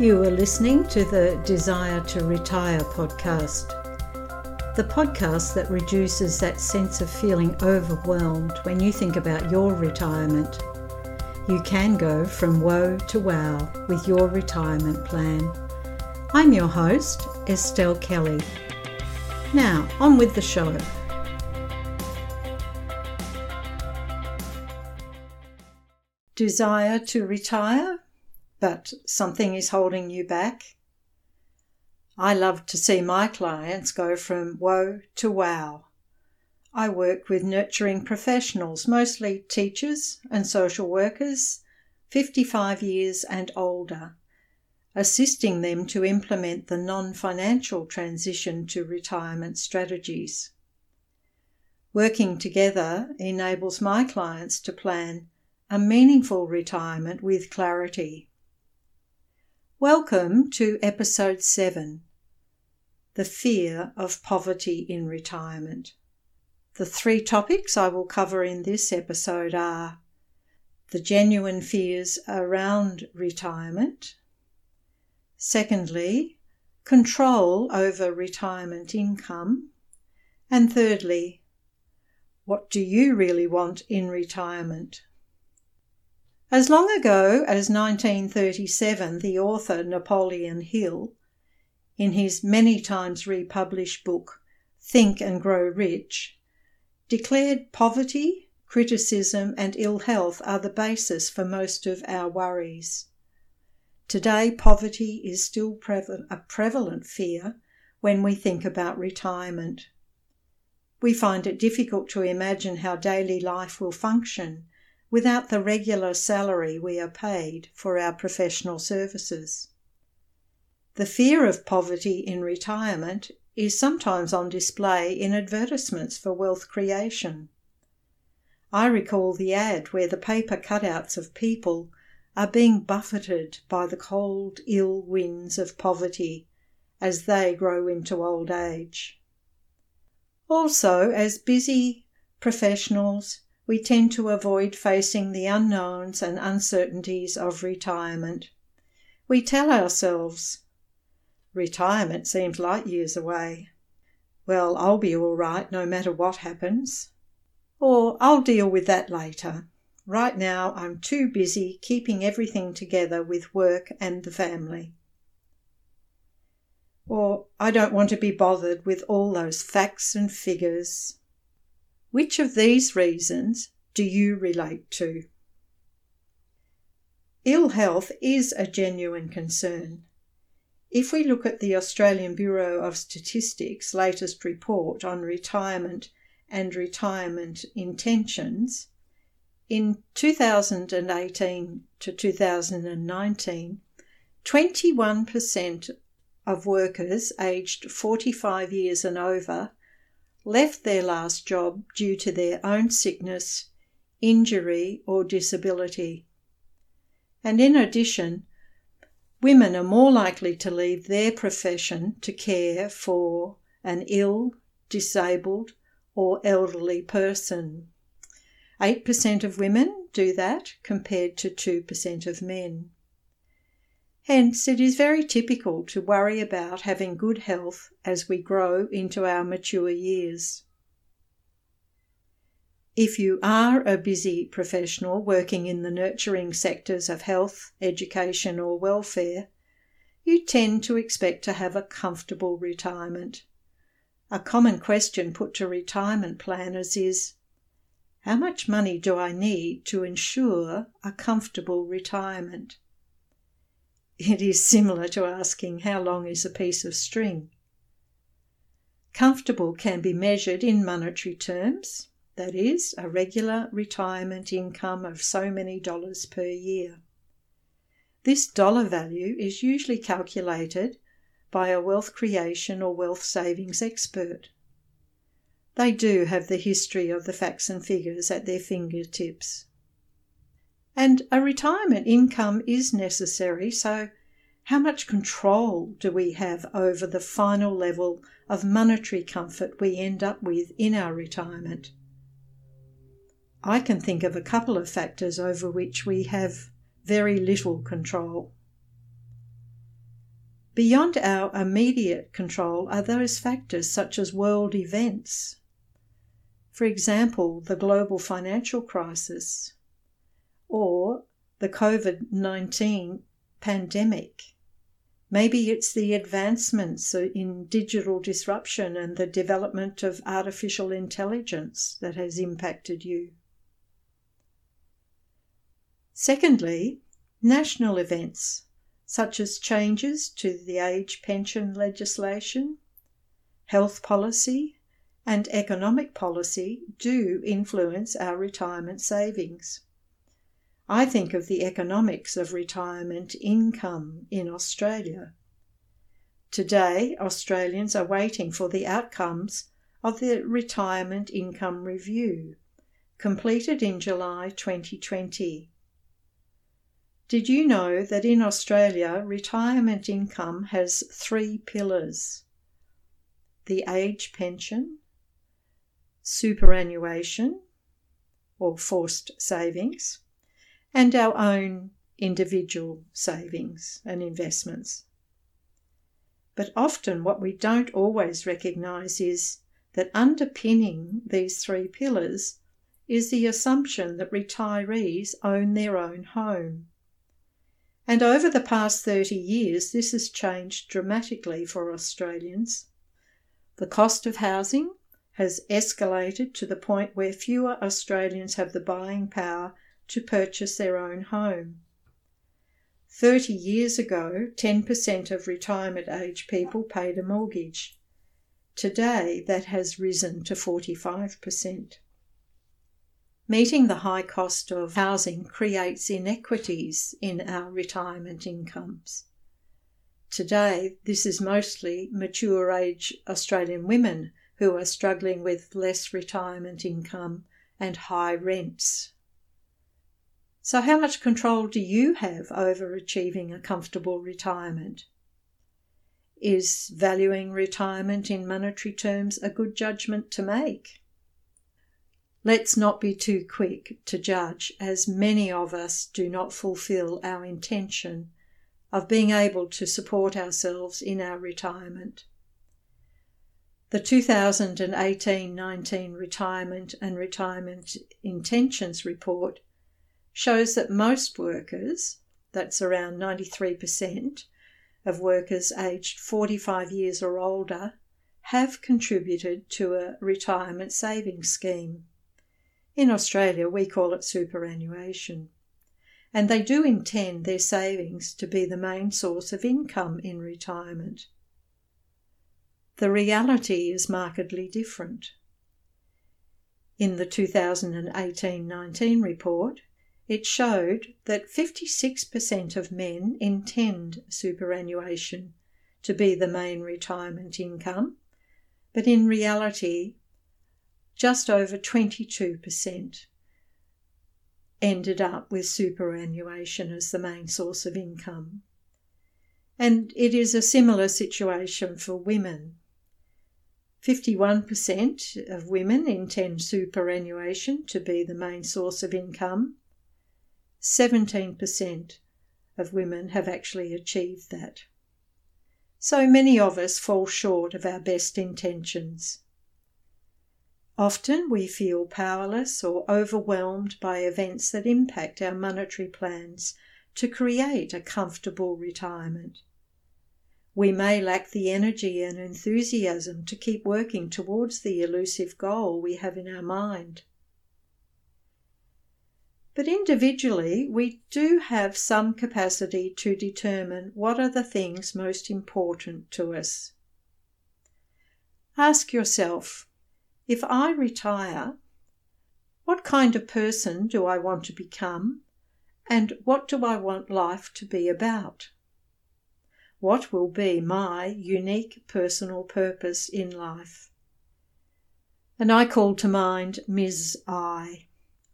You are listening to the Desire to Retire podcast, the podcast that reduces that sense of feeling overwhelmed when you think about your retirement. You can go from woe to wow with your retirement plan. I'm your host, Estelle Kelly. Now, on with the show. Desire to retire? But something is holding you back. I love to see my clients go from woe to wow. I work with nurturing professionals, mostly teachers and social workers, 55 years and older, assisting them to implement the non financial transition to retirement strategies. Working together enables my clients to plan a meaningful retirement with clarity. Welcome to episode 7 The Fear of Poverty in Retirement. The three topics I will cover in this episode are the genuine fears around retirement, secondly, control over retirement income, and thirdly, what do you really want in retirement? As long ago as 1937, the author Napoleon Hill, in his many times republished book Think and Grow Rich, declared poverty, criticism, and ill health are the basis for most of our worries. Today, poverty is still a prevalent fear when we think about retirement. We find it difficult to imagine how daily life will function without the regular salary we are paid for our professional services. The fear of poverty in retirement is sometimes on display in advertisements for wealth creation. I recall the ad where the paper cutouts of people are being buffeted by the cold, ill winds of poverty as they grow into old age. Also, as busy professionals, we tend to avoid facing the unknowns and uncertainties of retirement. We tell ourselves, retirement seems light years away. Well, I'll be all right no matter what happens. Or I'll deal with that later. Right now, I'm too busy keeping everything together with work and the family. Or I don't want to be bothered with all those facts and figures. Which of these reasons do you relate to? Ill health is a genuine concern. If we look at the Australian Bureau of Statistics' latest report on retirement and retirement intentions, in 2018 to 2019, 21% of workers aged 45 years and over left their last job due to their own sickness, injury, or disability. And in addition, women are more likely to leave their profession to care for an ill, disabled, or elderly person. 8% of women do that compared to 2% of men. Hence, it is very typical to worry about having good health as we grow into our mature years. If you are a busy professional working in the nurturing sectors of health, education, or welfare, you tend to expect to have a comfortable retirement. A common question put to retirement planners is How much money do I need to ensure a comfortable retirement? It is similar to asking how long is a piece of string. Comfortable can be measured in monetary terms, that is, a regular retirement income of so many dollars per year. This dollar value is usually calculated by a wealth creation or wealth savings expert. They do have the history of the facts and figures at their fingertips. And a retirement income is necessary, so how much control do we have over the final level of monetary comfort we end up with in our retirement? I can think of a couple of factors over which we have very little control. Beyond our immediate control are those factors such as world events. For example, the global financial crisis or the COVID 19 pandemic. Maybe it's the advancements in digital disruption and the development of artificial intelligence that has impacted you. Secondly, national events such as changes to the age pension legislation, health policy, and economic policy do influence our retirement savings. I think of the economics of retirement income in Australia. Today, Australians are waiting for the outcomes of the Retirement Income Review, completed in July 2020. Did you know that in Australia retirement income has three pillars? The age pension, superannuation or forced savings, and our own individual savings and investments. But often, what we don't always recognise is that underpinning these three pillars is the assumption that retirees own their own home. And over the past 30 years, this has changed dramatically for Australians. The cost of housing has escalated to the point where fewer Australians have the buying power to purchase their own home. 30 years ago, 10% of retirement age people paid a mortgage. Today, that has risen to 45%. Meeting the high cost of housing creates inequities in our retirement incomes. Today, this is mostly mature age Australian women who are struggling with less retirement income and high rents. So, how much control do you have over achieving a comfortable retirement? Is valuing retirement in monetary terms a good judgment to make? Let's not be too quick to judge, as many of us do not fulfill our intention of being able to support ourselves in our retirement. The 2018 19 Retirement and Retirement Intentions Report shows that most workers, that's around 93% of workers aged 45 years or older, have contributed to a retirement savings scheme. In Australia, we call it superannuation. And they do intend their savings to be the main source of income in retirement. The reality is markedly different. In the 2018 19 report, it showed that 56% of men intend superannuation to be the main retirement income, but in reality, just over 22% ended up with superannuation as the main source of income. And it is a similar situation for women. 51% of women intend superannuation to be the main source of income. 17% of women have actually achieved that. So many of us fall short of our best intentions. Often we feel powerless or overwhelmed by events that impact our monetary plans to create a comfortable retirement. We may lack the energy and enthusiasm to keep working towards the elusive goal we have in our mind. But individually, we do have some capacity to determine what are the things most important to us. Ask yourself if I retire, what kind of person do I want to become? And what do I want life to be about? What will be my unique personal purpose in life? And I call to mind Ms. I.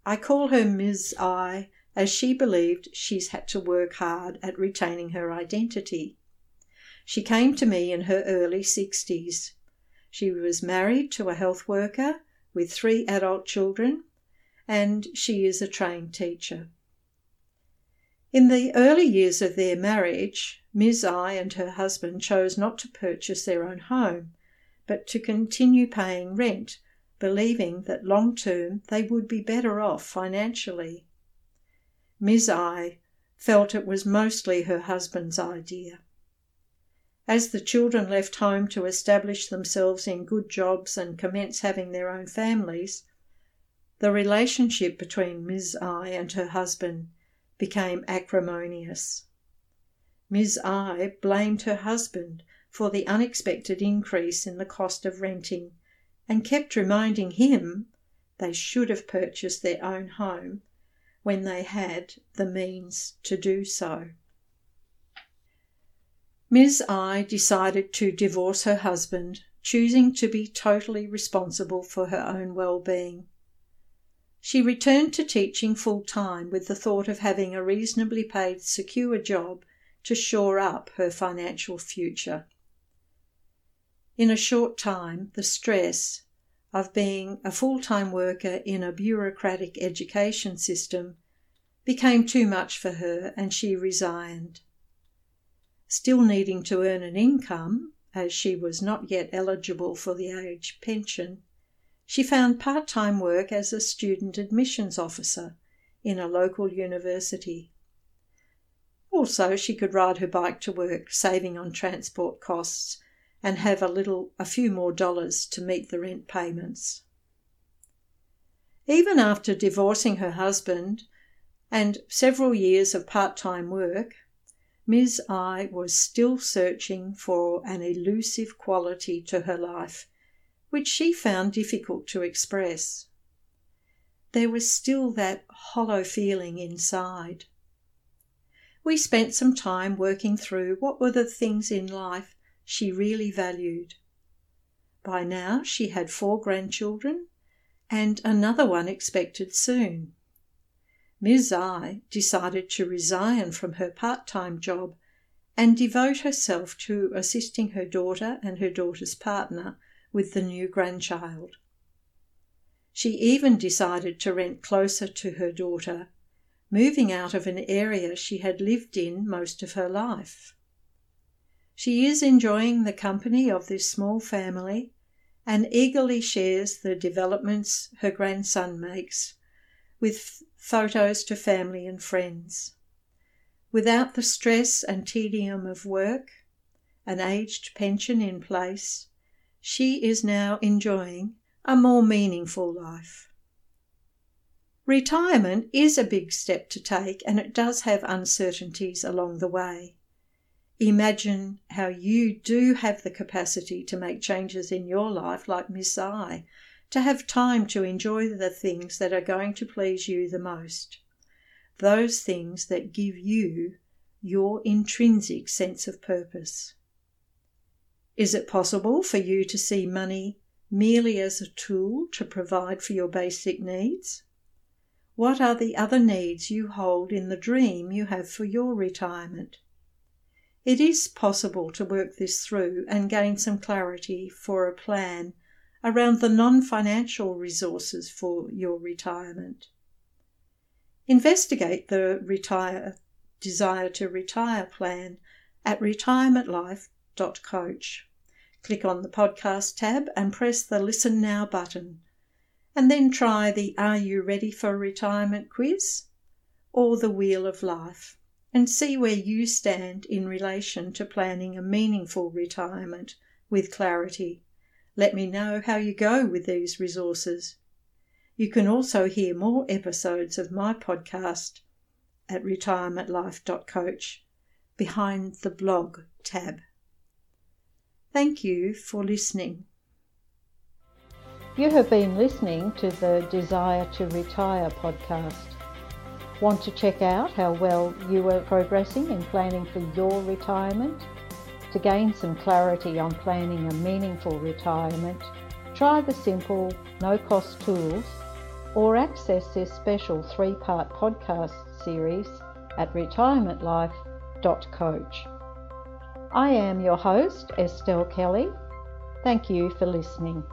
I call her Ms. I as she believed she's had to work hard at retaining her identity. She came to me in her early 60s. She was married to a health worker with three adult children, and she is a trained teacher. In the early years of their marriage, Ms. I and her husband chose not to purchase their own home, but to continue paying rent, believing that long term they would be better off financially. Ms. I felt it was mostly her husband's idea. As the children left home to establish themselves in good jobs and commence having their own families, the relationship between Ms. I and her husband became acrimonious. Ms. I blamed her husband for the unexpected increase in the cost of renting and kept reminding him they should have purchased their own home when they had the means to do so. Ms. I decided to divorce her husband, choosing to be totally responsible for her own well being. She returned to teaching full time with the thought of having a reasonably paid, secure job to shore up her financial future. In a short time, the stress of being a full time worker in a bureaucratic education system became too much for her and she resigned still needing to earn an income, as she was not yet eligible for the age pension, she found part time work as a student admissions officer in a local university. Also, she could ride her bike to work, saving on transport costs, and have a little, a few more dollars to meet the rent payments. Even after divorcing her husband and several years of part time work, Ms. I was still searching for an elusive quality to her life, which she found difficult to express. There was still that hollow feeling inside. We spent some time working through what were the things in life she really valued. By now she had four grandchildren and another one expected soon. Ms. I decided to resign from her part time job and devote herself to assisting her daughter and her daughter's partner with the new grandchild. She even decided to rent closer to her daughter, moving out of an area she had lived in most of her life. She is enjoying the company of this small family and eagerly shares the developments her grandson makes with photos to family and friends. Without the stress and tedium of work, an aged pension in place, she is now enjoying a more meaningful life. Retirement is a big step to take and it does have uncertainties along the way. Imagine how you do have the capacity to make changes in your life, like Miss I, to have time to enjoy the things that are going to please you the most, those things that give you your intrinsic sense of purpose. Is it possible for you to see money merely as a tool to provide for your basic needs? What are the other needs you hold in the dream you have for your retirement? It is possible to work this through and gain some clarity for a plan around the non financial resources for your retirement. Investigate the retire, desire to retire plan at retirementlife.coach. Click on the podcast tab and press the Listen Now button, and then try the Are You Ready for Retirement quiz or the Wheel of Life and see where you stand in relation to planning a meaningful retirement with clarity. Let me know how you go with these resources. You can also hear more episodes of my podcast at retirementlife.coach behind the blog tab. Thank you for listening. You have been listening to the Desire to Retire podcast. Want to check out how well you are progressing in planning for your retirement? To gain some clarity on planning a meaningful retirement, try the simple, no cost tools or access this special three part podcast series at retirementlife.coach. I am your host, Estelle Kelly. Thank you for listening.